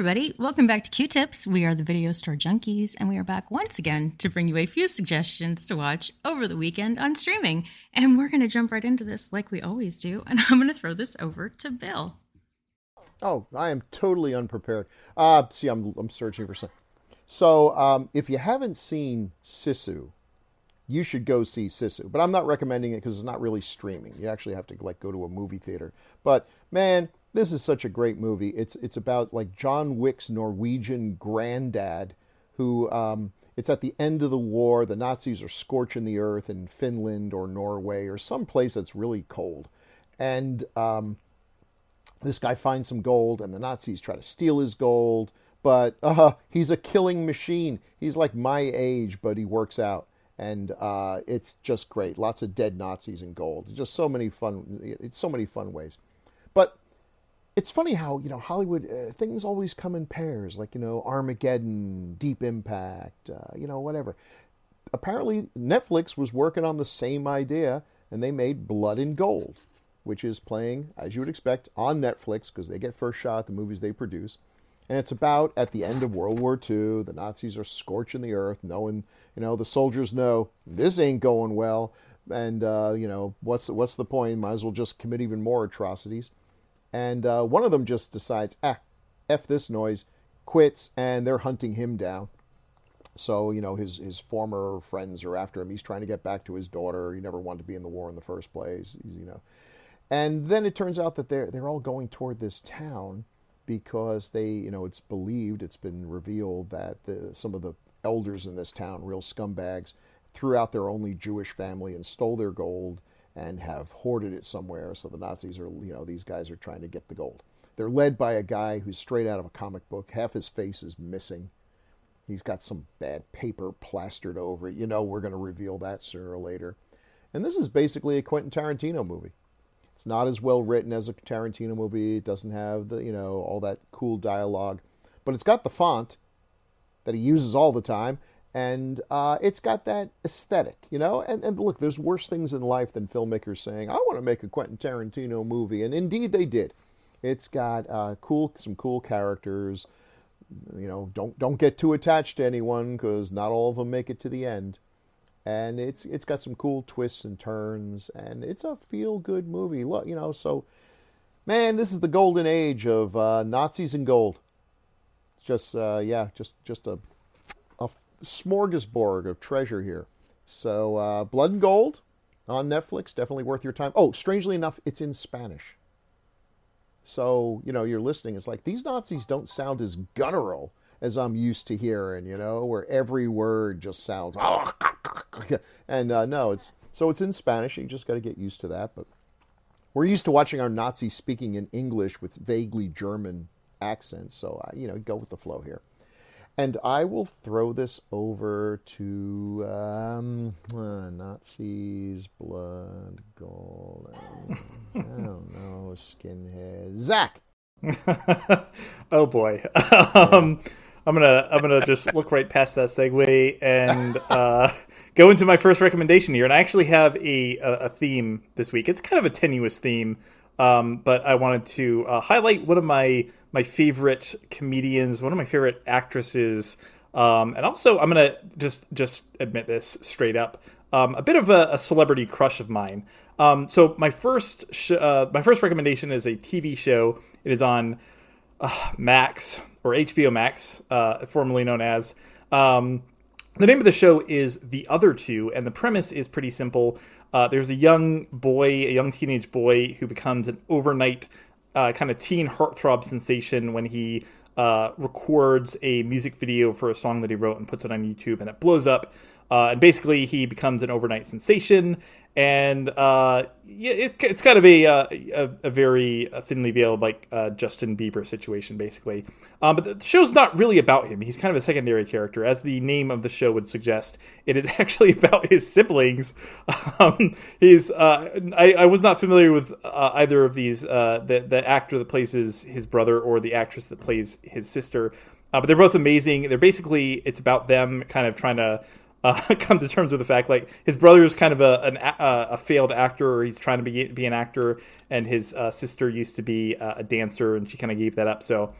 everybody. Welcome back to Queue Tips. We are the Video Store Junkies, and we are back once again to bring you a few suggestions to watch over the weekend on streaming. And we're going to jump right into this like we always do. And I'm going to throw this over to Bill. Oh, I am totally unprepared. Uh, see, I'm, I'm searching for something. So, um, if you haven't seen Sisu, you should go see Sisu. But I'm not recommending it because it's not really streaming. You actually have to like go to a movie theater. But man, this is such a great movie. It's it's about like John Wick's Norwegian granddad, who um, it's at the end of the war. The Nazis are scorching the earth in Finland or Norway or some place that's really cold, and um, this guy finds some gold, and the Nazis try to steal his gold. But uh, he's a killing machine. He's like my age, but he works out, and uh, it's just great. Lots of dead Nazis and gold. Just so many fun. It's so many fun ways. But it's funny how you know Hollywood uh, things always come in pairs, like you know Armageddon, Deep Impact, uh, you know whatever. Apparently, Netflix was working on the same idea, and they made Blood and Gold, which is playing as you would expect on Netflix because they get first shot at the movies they produce. And it's about at the end of World War II, the Nazis are scorching the earth, knowing you know the soldiers know this ain't going well, and uh, you know what's what's the point? Might as well just commit even more atrocities and uh, one of them just decides, ah, f this noise, quits, and they're hunting him down. So you know his his former friends are after him. He's trying to get back to his daughter. He never wanted to be in the war in the first place. You know, and then it turns out that they're they're all going toward this town because they you know it's believed it's been revealed that the, some of the elders in this town, real scumbags, threw out their only Jewish family and stole their gold and have hoarded it somewhere. So the Nazis are, you know, these guys are trying to get the gold. They're led by a guy who's straight out of a comic book. Half his face is missing. He's got some bad paper plastered over it. You know, we're going to reveal that sooner or later. And this is basically a Quentin Tarantino movie. It's not as well written as a Tarantino movie. It doesn't have the, you know, all that cool dialogue, but it's got the font that he uses all the time and uh, it's got that aesthetic, you know. And, and look, there's worse things in life than filmmakers saying, "I want to make a Quentin Tarantino movie," and indeed they did. It's got uh, cool, some cool characters. You know, don't don't get too attached to anyone because not all of them make it to the end. And it's it's got some cool twists and turns, and it's a feel good movie. Look, you know, so man, this is the golden age of uh, Nazis and gold. It's just uh, yeah, just just a a smorgasbord of treasure here. So, uh, Blood and Gold on Netflix, definitely worth your time. Oh, strangely enough, it's in Spanish. So, you know, you're listening. It's like these Nazis don't sound as guttural as I'm used to hearing, you know, where every word just sounds. And uh, no, it's so it's in Spanish. You just got to get used to that. But we're used to watching our Nazis speaking in English with vaguely German accents. So, uh, you know, go with the flow here. And I will throw this over to um, uh, Nazis, blood, gold. I don't know, skinhead. Zach. oh boy. um, I'm gonna I'm gonna just look right past that segue and uh, go into my first recommendation here. And I actually have a a theme this week. It's kind of a tenuous theme, um, but I wanted to uh, highlight one of my my favorite comedians, one of my favorite actresses, um, and also I'm gonna just just admit this straight up, um, a bit of a, a, celebrity crush of mine. Um, so my first sh- uh, my first recommendation is a TV show. It is on uh, Max or HBO Max, uh, formerly known as. The name of the show is The Other Two, and the premise is pretty simple. Uh, there's a young boy, a young teenage boy, who becomes an overnight uh, kind of teen heartthrob sensation when he uh, records a music video for a song that he wrote and puts it on YouTube, and it blows up. Uh, and basically, he becomes an overnight sensation, and uh, it, it's kind of a, uh, a, a very thinly veiled like uh, Justin Bieber situation, basically. Um, but the show's not really about him. He's kind of a secondary character, as the name of the show would suggest. It is actually about his siblings. Um, he's uh, I, I, was not familiar with uh, either of these uh, the the actor that plays his his brother or the actress that plays his sister. but they're both amazing. They're basically it's about them kind of trying to uh, come to terms with the fact like his brother is kind of a an, uh, a failed actor or he's trying to be be an actor and his uh, sister used to be uh, a dancer and she kind of gave that up. So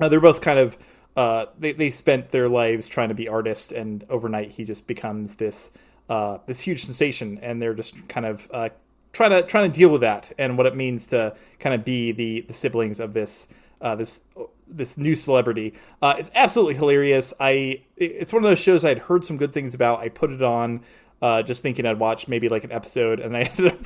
uh, they're both kind of uh, they they spent their lives trying to be artists, and overnight he just becomes this uh, this huge sensation, and they're just kind of trying to trying to deal with that and what it means to kind of be the the siblings of this this this new celebrity. Uh, it's absolutely hilarious. I it's one of those shows I'd heard some good things about. I put it on. Uh, just thinking I'd watch maybe like an episode, and I ended up,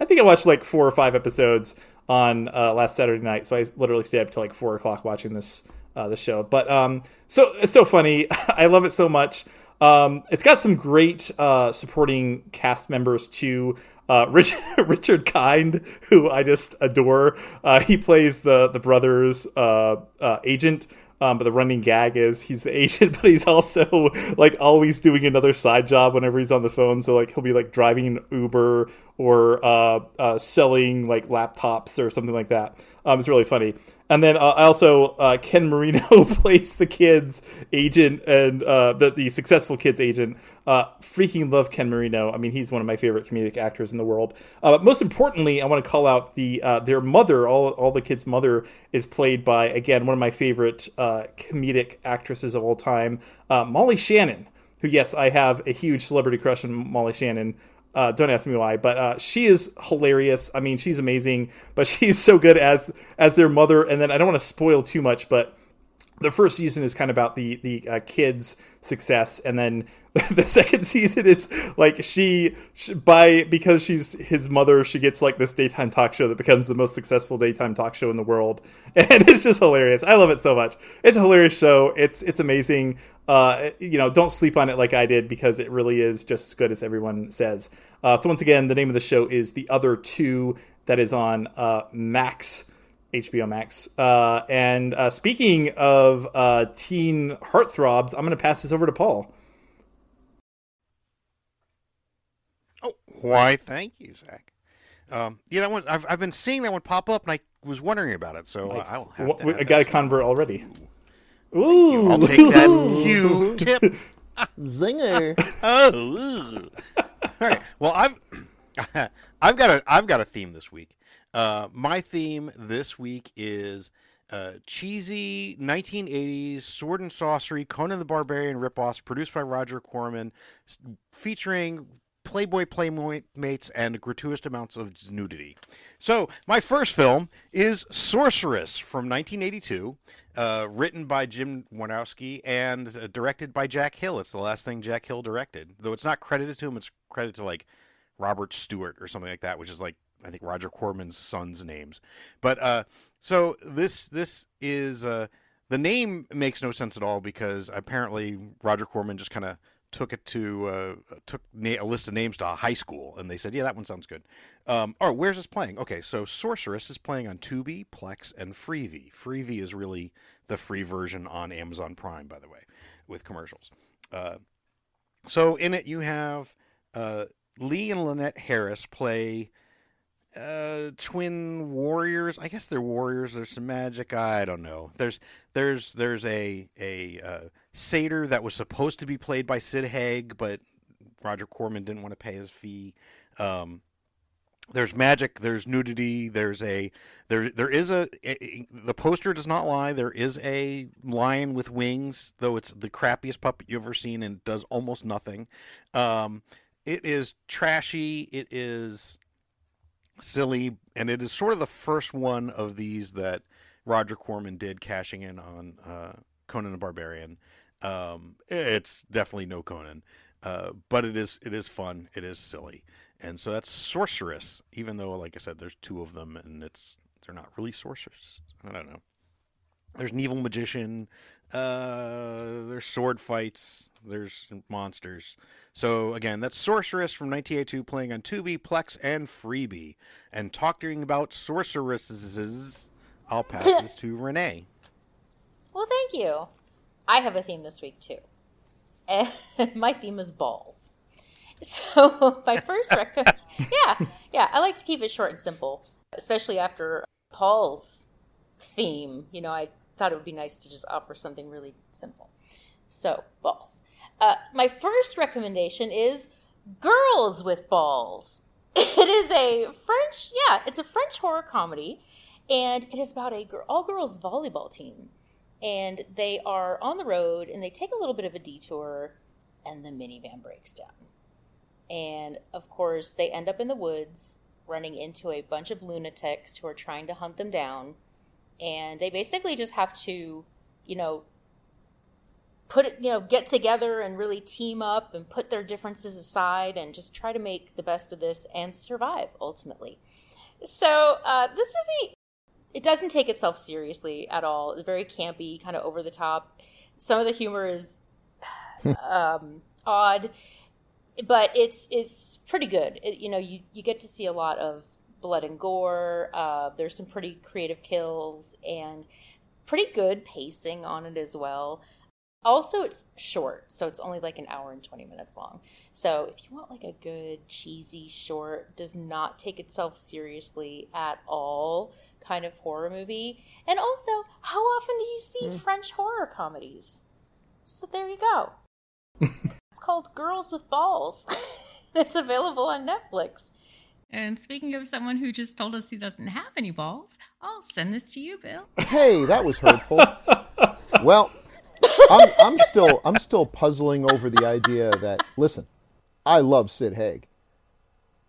I think I watched like four or five episodes on uh, last Saturday night. So I literally stayed up till like four o'clock watching this uh, the show. But um, so it's so funny. I love it so much. Um, it's got some great uh, supporting cast members too. Uh, Richard, Kind, who I just adore. Uh, he plays the the brother's uh, uh, agent. Um, but the running gag is he's the agent, but he's also like always doing another side job whenever he's on the phone. So like he'll be like driving an Uber or uh, selling like laptops or something like that. Um, it's really funny. And then uh, also uh, Ken Marino plays the kid's agent and uh, the the successful kid's agent. Uh, freaking love Ken Marino. I mean, he's one of my favorite comedic actors in the world. Uh, but most importantly, I want to call out the uh, their mother. All all the kids' mother is played by again one of my favorite comedic actresses of all time, Molly Shannon. Who, yes, I have a huge celebrity crush on Molly Shannon. Uh, don't ask me why, but uh, she is hilarious. I mean, she's amazing, but she's so good as as their mother. And then I don't want to spoil too much, but the first season is kind of about the the uh, kids' success, and then the second season is like she, she, by because she's his mother, she gets like this daytime talk show that becomes the most successful daytime talk show in the world, and it's just hilarious. I love it so much. It's a hilarious show. It's it's amazing. Uh, you know, don't sleep on it like I did because it really is just as good as everyone says. Uh, so once again, the name of the show is The Other Two. That is on uh, Max. HBO Max. Uh, and uh, speaking of uh, teen heartthrobs, I'm going to pass this over to Paul. Oh, why? Thank you, Zach. Um, yeah, that one. I've, I've been seeing that one pop up, and I was wondering about it. So nice. I'll have well, I got a convert already. Ooh, I'll take that Q tip. Zinger. oh. All right. Well, I've I've got a I've got a theme this week. Uh, my theme this week is uh, cheesy 1980s sword and sorcery Conan the Barbarian ripoffs produced by Roger Corman, featuring Playboy playmates and gratuitous amounts of nudity. So, my first film is Sorceress from 1982, uh, written by Jim Wynorski and uh, directed by Jack Hill. It's the last thing Jack Hill directed, though it's not credited to him. It's credited to like Robert Stewart or something like that, which is like I think Roger Corman's son's names. But uh, so this this is uh, the name makes no sense at all because apparently Roger Corman just kind of took it to uh, took na- a list of names to a high school and they said yeah that one sounds good. Um, oh where's this playing? Okay, so Sorceress is playing on Tubi, Plex, and Freevee. Freevee is really the free version on Amazon Prime, by the way, with commercials. Uh, so in it you have uh, Leigh and Lynette Harris play uh, twin warriors. I guess they're warriors. There's some magic. I don't know. There's there's there's a a uh, satyr that was supposed to be played by Sid Haig, but Roger Corman didn't want to pay his fee. Um, there's magic. There's nudity. There's a there there is a, a, the poster does not lie. There is a lion with wings, though it's the crappiest puppet you've ever seen and does almost nothing. Um, it is trashy. It is silly, and it is sort of the first one of these that Roger Corman did, cashing in on uh, Conan the Barbarian. Um, it's definitely no Conan, uh, but it is it is fun. It is silly, and so that's Sorceress. Even though, like I said, there's two of them, and it's they're not really sorcerers. I don't know. There's an evil magician. Uh, there's sword fights. There's monsters. So again, that's Sorceress from 1982, playing on Tubi, Plex, and Freevee. And talking about sorceresses, I'll pass this to Renee. Well, thank you. I have a theme this week too. And my theme is balls. So my first record, yeah, yeah, I like to keep it short and simple, especially after Paul's theme. You know, I thought it would be nice to just offer something really simple. So, balls. Uh, my first recommendation is Girls with Balls. It is a French, yeah, it's a French horror comedy, and it is about a all girls volleyball team. and they are on the road and they take a little bit of a detour and the minivan breaks down. And of course, they end up in the woods running into a bunch of lunatics who are trying to hunt them down. And they basically just have to, you know, put it, you know, get together and really team up and put their differences aside and just try to make the best of this and survive ultimately. So, uh, this movie, it doesn't take itself seriously at all. It's very campy, kind of over the top. Some of the humor is um, odd, but it's it's pretty good. It, you know, you you get to see a lot of blood and gore. Uh, there's some pretty creative kills and pretty good pacing on it as well. Also, it's short, so it's only like an hour and 20 minutes long. So, if you want like a good, cheesy, short, does not take itself seriously at all kind of horror movie. And also, how often do you see mm. French horror comedies? So, there you go. it's called Girls with Balls. it's available on Netflix. And speaking of someone who just told us he doesn't have any balls, I'll send this to you, Bill. Hey, that was hurtful. well, I'm, I'm still I'm still puzzling over the idea that listen, I love Sid Haig,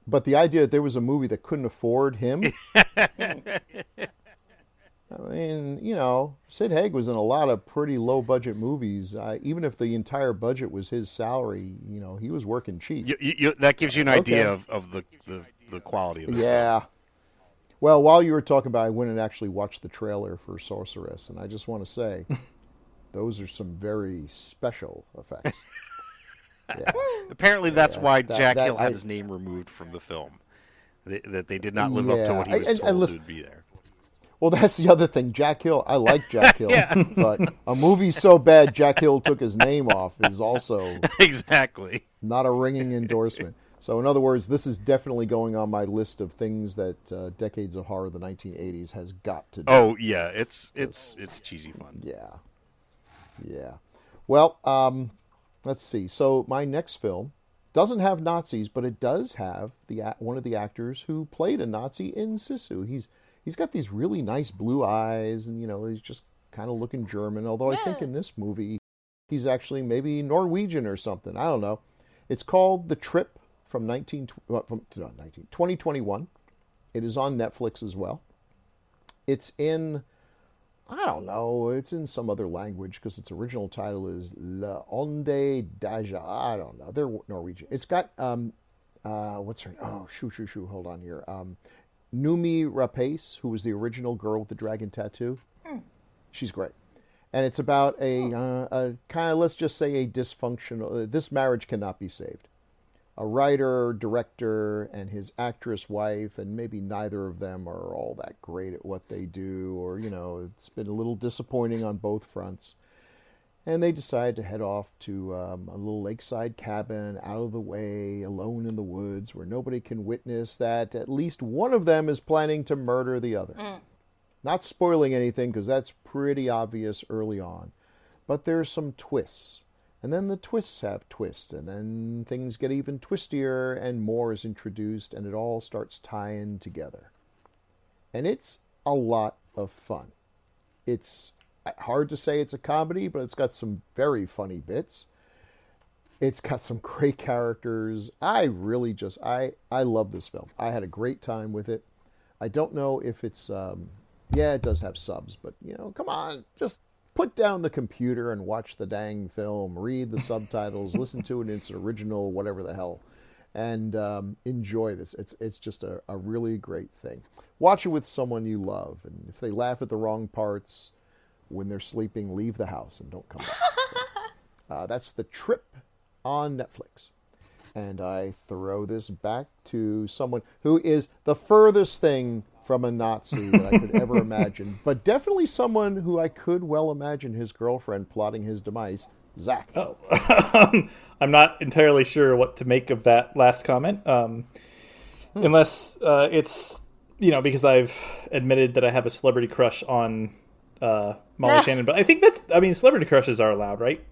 but the idea that there was a movie that couldn't afford him. I mean, you know, Sid Haig was in a lot of pretty low budget movies. Uh, even if the entire budget was his salary, you know, he was working cheap. You, you, that gives you an idea okay. of, of the, the, the quality of Yeah. Film. Well, while you were talking about, it, I went and actually watched the trailer for Sorceress, and I just want to say those are some very special effects. Yeah. Apparently, that's yeah, why that, Jack that, Hill had I, his name removed from the film. They, that they did not live yeah, up to what he was and, told and listen, would be there. Well, that's the other thing. Jack Hill, I like Jack Hill, yeah. but a movie so bad Jack Hill took his name off is also exactly not a ringing endorsement. So, in other words, this is definitely going on my list of things that uh, Decades of Horror, the 1980s, has got to do. Oh yeah, it's it's it's cheesy fun. Yeah, yeah. Well, um, let's see. So my next film doesn't have Nazis, but it does have the one of the actors who played a Nazi in Sisu. He's he's got these really nice blue eyes, and you know he's just kind of looking German. Although yeah. I think in this movie he's actually maybe Norwegian or something. I don't know. It's called The Trip from 19 from 19, 2021. It is on Netflix as well. It's in I don't know. It's in some other language because its original title is La Onde Daja. I don't know. They're Norwegian. It's got um, uh, what's her? Oh, shoo, shoo, shoo. Hold on here. Um, Noomi Rapace, who was the original girl with the dragon tattoo. Hmm. She's great, and it's about a, uh, a kind of let's just say a dysfunctional. Uh, this marriage cannot be saved a writer, director, and his actress wife, and maybe neither of them are all that great at what they do, or, you know, it's been a little disappointing on both fronts. And they decide to head off to um, a little lakeside cabin out of the way, alone in the woods, where nobody can witness that at least one of them is planning to murder the other. Mm. Not spoiling anything, because that's pretty obvious early on. But there's some twists and then the twists have twists, and then things get even twistier, and more is introduced, and it all starts tying together. And it's a lot of fun. It's hard to say it's a comedy, but it's got some very funny bits. It's got some great characters. I really just I I love this film. I had a great time with it. I don't know if it's um, yeah, it does have subs, but you know, come on, just put down the computer and watch the dang film, read the subtitles, listen to it in its original, whatever the hell, and um, enjoy this. It's it's just a, a really great thing. Watch it with someone you love, and if they laugh at the wrong parts when they're sleeping, leave the house and don't come back. So, uh, that's the trip on Netflix. And I throw this back to someone who is the furthest thing from a Nazi that I could ever imagine, but definitely someone who I could well imagine his girlfriend plotting his demise. Zach. Oh, I'm not entirely sure what to make of that last comment, um, hmm. unless uh, it's you know because I've admitted that I have a celebrity crush on uh, Molly Shannon, but I think that's I mean celebrity crushes are allowed, right?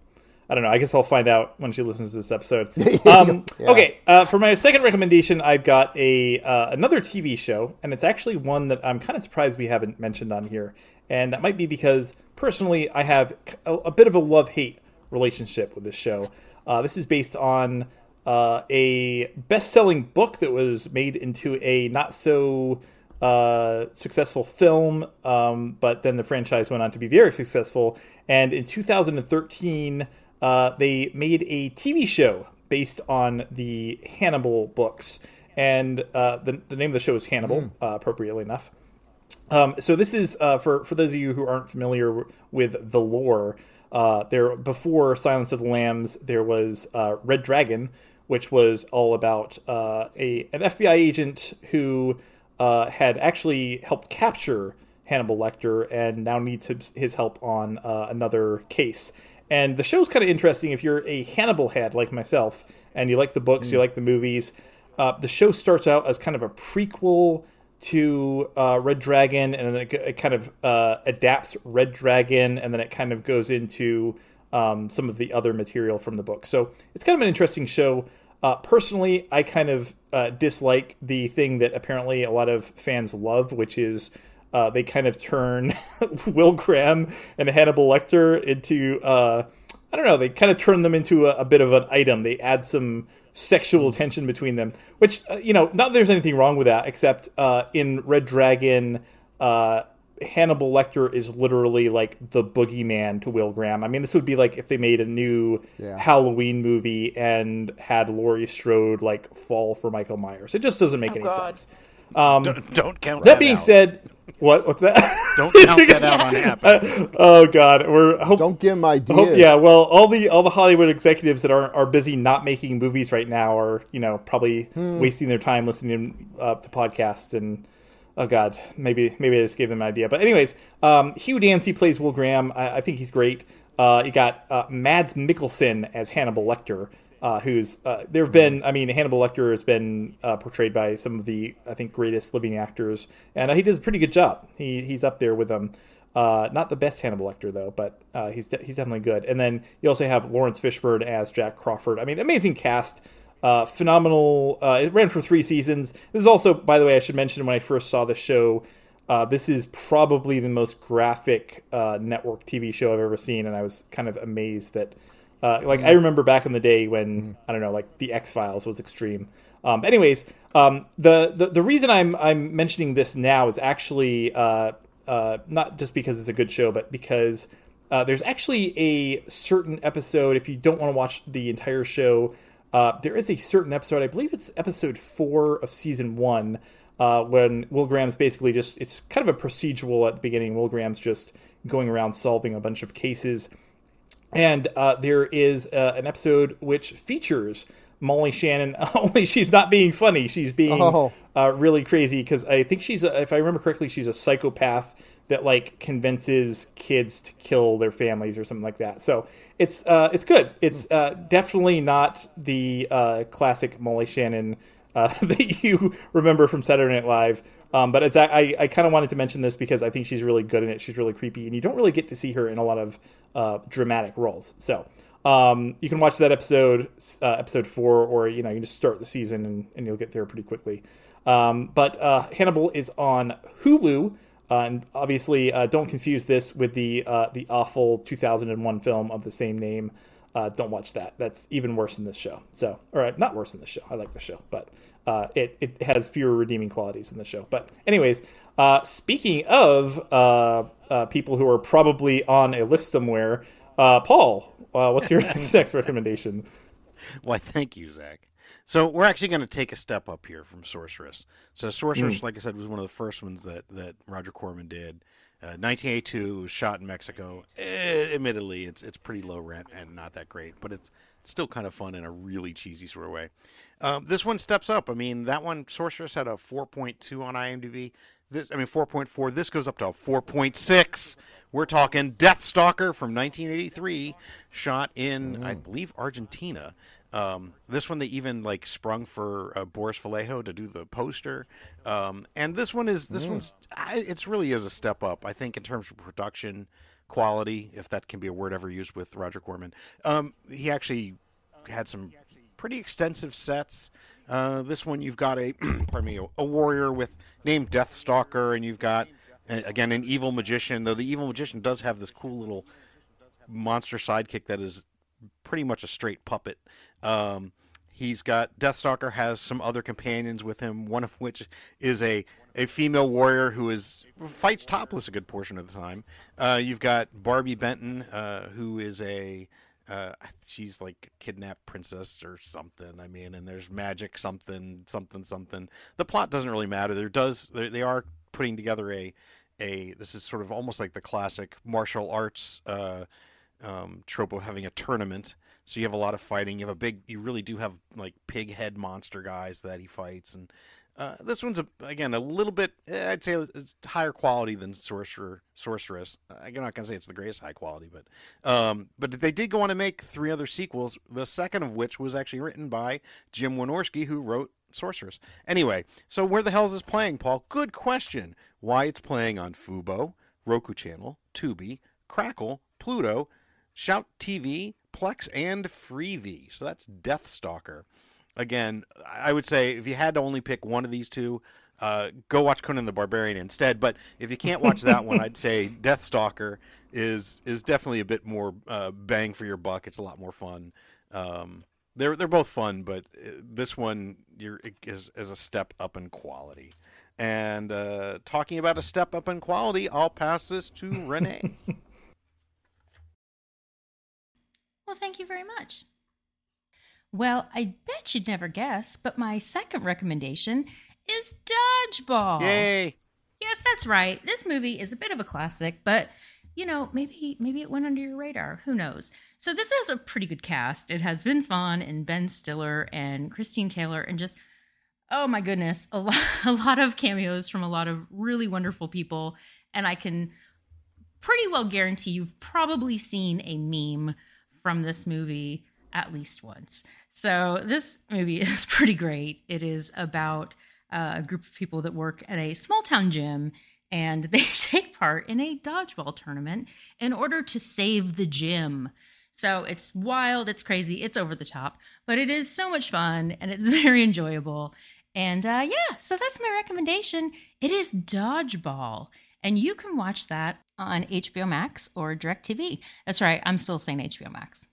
I don't know. I guess I'll find out when she listens to this episode. Um, yeah. Okay, uh, for my second recommendation, I've got a uh, another TV show, and it's actually one that I'm kind of surprised we haven't mentioned on here. and that might be because personally I have a, a bit of a love hate relationship with this show. Uh, this is based on uh, a best selling book that was made into a not so uh, successful film, um, but then the franchise went on to be very successful. And in 2013, uh, they made a TV show based on the Hannibal books. And uh, the, the name of the show is Hannibal, mm. appropriately enough. Um, so this is uh, for for those of you who aren't familiar with the lore. Uh, there before Silence of the Lambs, there was uh, Red Dragon, which was all about uh, a an FBI agent who uh, had actually helped capture Hannibal Lecter and now needs his, his help on uh, another case. And the show's kind of interesting if you're a Hannibal head like myself and you like the books, mm. you like the movies. the show starts out as kind of a prequel to uh, Red Dragon, and then it, it kind of uh, adapts Red Dragon, and then it kind of goes into um, some of the other material from the book. So it's kind of an interesting show. Uh, personally, I kind of uh, dislike the thing that apparently a lot of fans love, which is uh, they kind of turn Will Graham and Hannibal Lecter into uh, I don't know, they kind of turn them into a, a bit of an item. They add some sexual tension between them, which uh, you know, not that there's anything wrong with that, except uh, in Red Dragon, uh, Hannibal Lecter is literally like the boogeyman to Will Graham. I mean, this would be like if they made a new yeah. Halloween movie and had Laurie Strode like fall for Michael Myers. It just doesn't make oh, any God. sense. Um, don't, don't, count. That, that being out. said, what? What's that? Don't count that out on happen. oh God, we're hope, don't give them ideas. Hope, yeah, well, all the all the Hollywood executives that are are busy not making movies right now are you know probably hmm. wasting their time listening uh, to podcasts and oh god, maybe maybe I just gave them an idea. But anyways, um, Hugh Dancy plays Will Graham. I, I think he's great. Uh, you got uh, Mads Mikkelsen as Hannibal Lecter uh, who's uh, there have been. I mean, Hannibal Lecter has been uh, portrayed by some of the I think greatest living actors, and uh, he does a pretty good job. He he's up there with them. Uh, not the best Hannibal Lecter though, but uh, he's de- he's definitely good. And then you also have Laurence Fishburne as Jack Crawford. I mean, amazing cast. phenomenal. it ran for three seasons. This is also, by the way, I should mention when I first saw the show, uh, this is probably the most graphic uh, network TV show I've ever seen, and I was kind of amazed that uh, like I remember back in the day when I don't know, like the X Files was extreme. Um, anyways, um, the, the the reason I'm I'm mentioning this now is actually uh, uh, not just because it's a good show, but because uh, there's actually a certain episode. If you don't want to watch the entire show, uh, there is a certain episode. I believe it's episode four of season one. Uh, when Will Graham's basically just, it's kind of a procedural at the beginning. Will Graham's just going around solving a bunch of cases and uh, there is uh, an episode which features Molly Shannon. Only she's not being funny; she's being oh. uh, really crazy. Because I think she's, a, if I remember correctly, she's a psychopath that like convinces kids to kill their families or something like that. So it's uh, it's good. It's uh, definitely not the uh, classic Molly Shannon that you remember from Saturday Night Live. Um, but it's I, I kind of wanted to mention this because I think she's really good in it. She's really creepy, and you don't really get to see her in a lot of uh, dramatic roles. So um, you can watch that episode, uh, episode four, or you know you can just start the season and, and you'll get there pretty quickly. Um, but uh, Hannibal is on Hulu, uh, and obviously uh, don't confuse this with the uh, the awful 2001 film of the same name. Don't watch that. That's even worse than this show. So, all right, not worse than this show. I like the show, but uh, it, it has fewer redeeming qualities in the show. But, anyways, uh, speaking of uh, uh people who are probably on a list somewhere, uh, Paul, uh, what's your next, next recommendation? Why, thank you, Zach. So we're actually going to take a step up here from Sorceress. So Sorceress, mm. like I said, was one of the first ones that, that Roger Corman did. 1982 was shot in Mexico. Eh, admittedly, it's it's pretty low rent and not that great, but it's still kind of fun in a really cheesy sort of way. Um, this one steps up. I mean, that one, Sorceress, had a 4.2 on IMDb. This, I mean, 4.4. This goes up to a 4.6. We're talking Deathstalker from 1983, shot in, mm. I believe, Argentina. Um, this one they even like sprung for uh, Boris Vallejo to do the poster, um, and this one is this mm. one's it's really is a step up. I think in terms of production, quality, if that can be a word ever used with Roger Corman. Um, he actually had some pretty extensive sets. Uh, this one you've got a pardon me a warrior with named Deathstalker, and you've got again, an evil magician. Though the evil magician does have this cool little monster sidekick that is pretty much a straight puppet. Um, he's got Deathstalker has some other companions with him. One of which is a a female warrior who is fights topless a good portion of the time. Uh, you've got Barbi Benton, uh, who is a uh, she's like a kidnapped princess or something. I mean, and there's magic something something something. The plot doesn't really matter. There does they, are putting together a a this is sort of almost like the classic martial arts uh, um, trope of having a tournament. So you have a lot of fighting. You have a big. You really do have like pig head monster guys that he fights, and uh, this one's a, again a little bit. eh, I'd say it's higher quality than Sorcerer Sorceress. I'm not gonna say it's the greatest high quality, but um, but they did go on to make three other sequels. The second of which was actually written by Jim Wynorski, who wrote Sorceress. Anyway, so where the hell is this playing, Paul? Good question. Why it's playing on Fubo, Roku Channel, Tubi, Crackle, Pluto, Shout TV, Plex, and Freevee. So that's Deathstalker. Again, I would say if you had to only pick one of these two, uh, go watch Conan the Barbarian instead. But if you can't watch that one, I'd say Deathstalker is is definitely a bit more uh, bang for your buck. It's a lot more fun. Um, they're they're both fun, but uh, this one you're is, is a step up in quality. And uh, talking about a step up in quality, I'll pass this to Renee. Well, thank you very much. Well, I bet you'd never guess, but my second recommendation is Dodgeball. Yay! Yes, that's right. This movie is a bit of a classic, but you know, maybe maybe it went under your radar. Who knows? So this has a pretty good cast. It has Vince Vaughn and Ben Stiller and Christine Taylor and just oh my goodness, a lot a lot of cameos from a lot of really wonderful people and I can pretty well guarantee you've probably seen a meme from this movie at least once. So this movie is pretty great. It is about uh, a group of people that work at a small town gym and they take part in a dodgeball tournament in order to save the gym. So it's wild, it's crazy, it's over the top, but it is so much fun and it's very enjoyable. And uh, yeah, so that's my recommendation. It is Dodgeball. And you can watch that on HBO Max or DirecTV. That's right, I'm still saying HBO Max.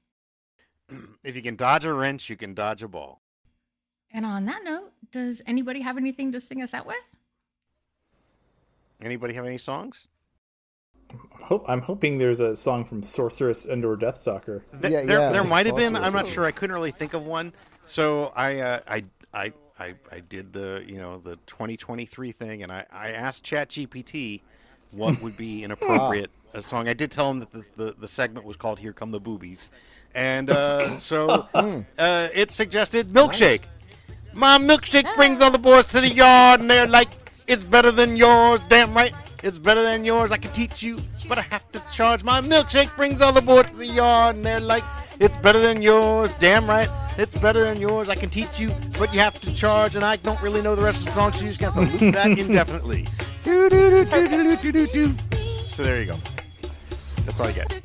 if you can dodge a wrench, you can dodge a ball. And on that note, does anybody have anything to sing us out with? Anybody have any songs? Hope, I'm hoping there's a song from Sorceress and or Deathstalker. Th- Yeah, there, yeah, there might have been. I'm not sure. I couldn't really think of one. So I, uh, I, I, I, I did the, you know, the 2023 thing, and I, I asked ChatGPT what would be an appropriate uh song. I did tell him that the, the, the segment was called "Here Come the Boobies," and uh, so uh, it suggested "Milkshake." My milkshake brings all the boys to the yard, and they're like, "It's better than yours." Damn right, it's better than yours. I can teach you, but I have to charge. My milkshake brings all the boys to the yard, and they're like, "It's better than yours." Damn right, it's better than yours. I can teach you, but you have to charge, and I don't really know the rest of the song, so you just got to loop that indefinitely. So there you go. That's all I get.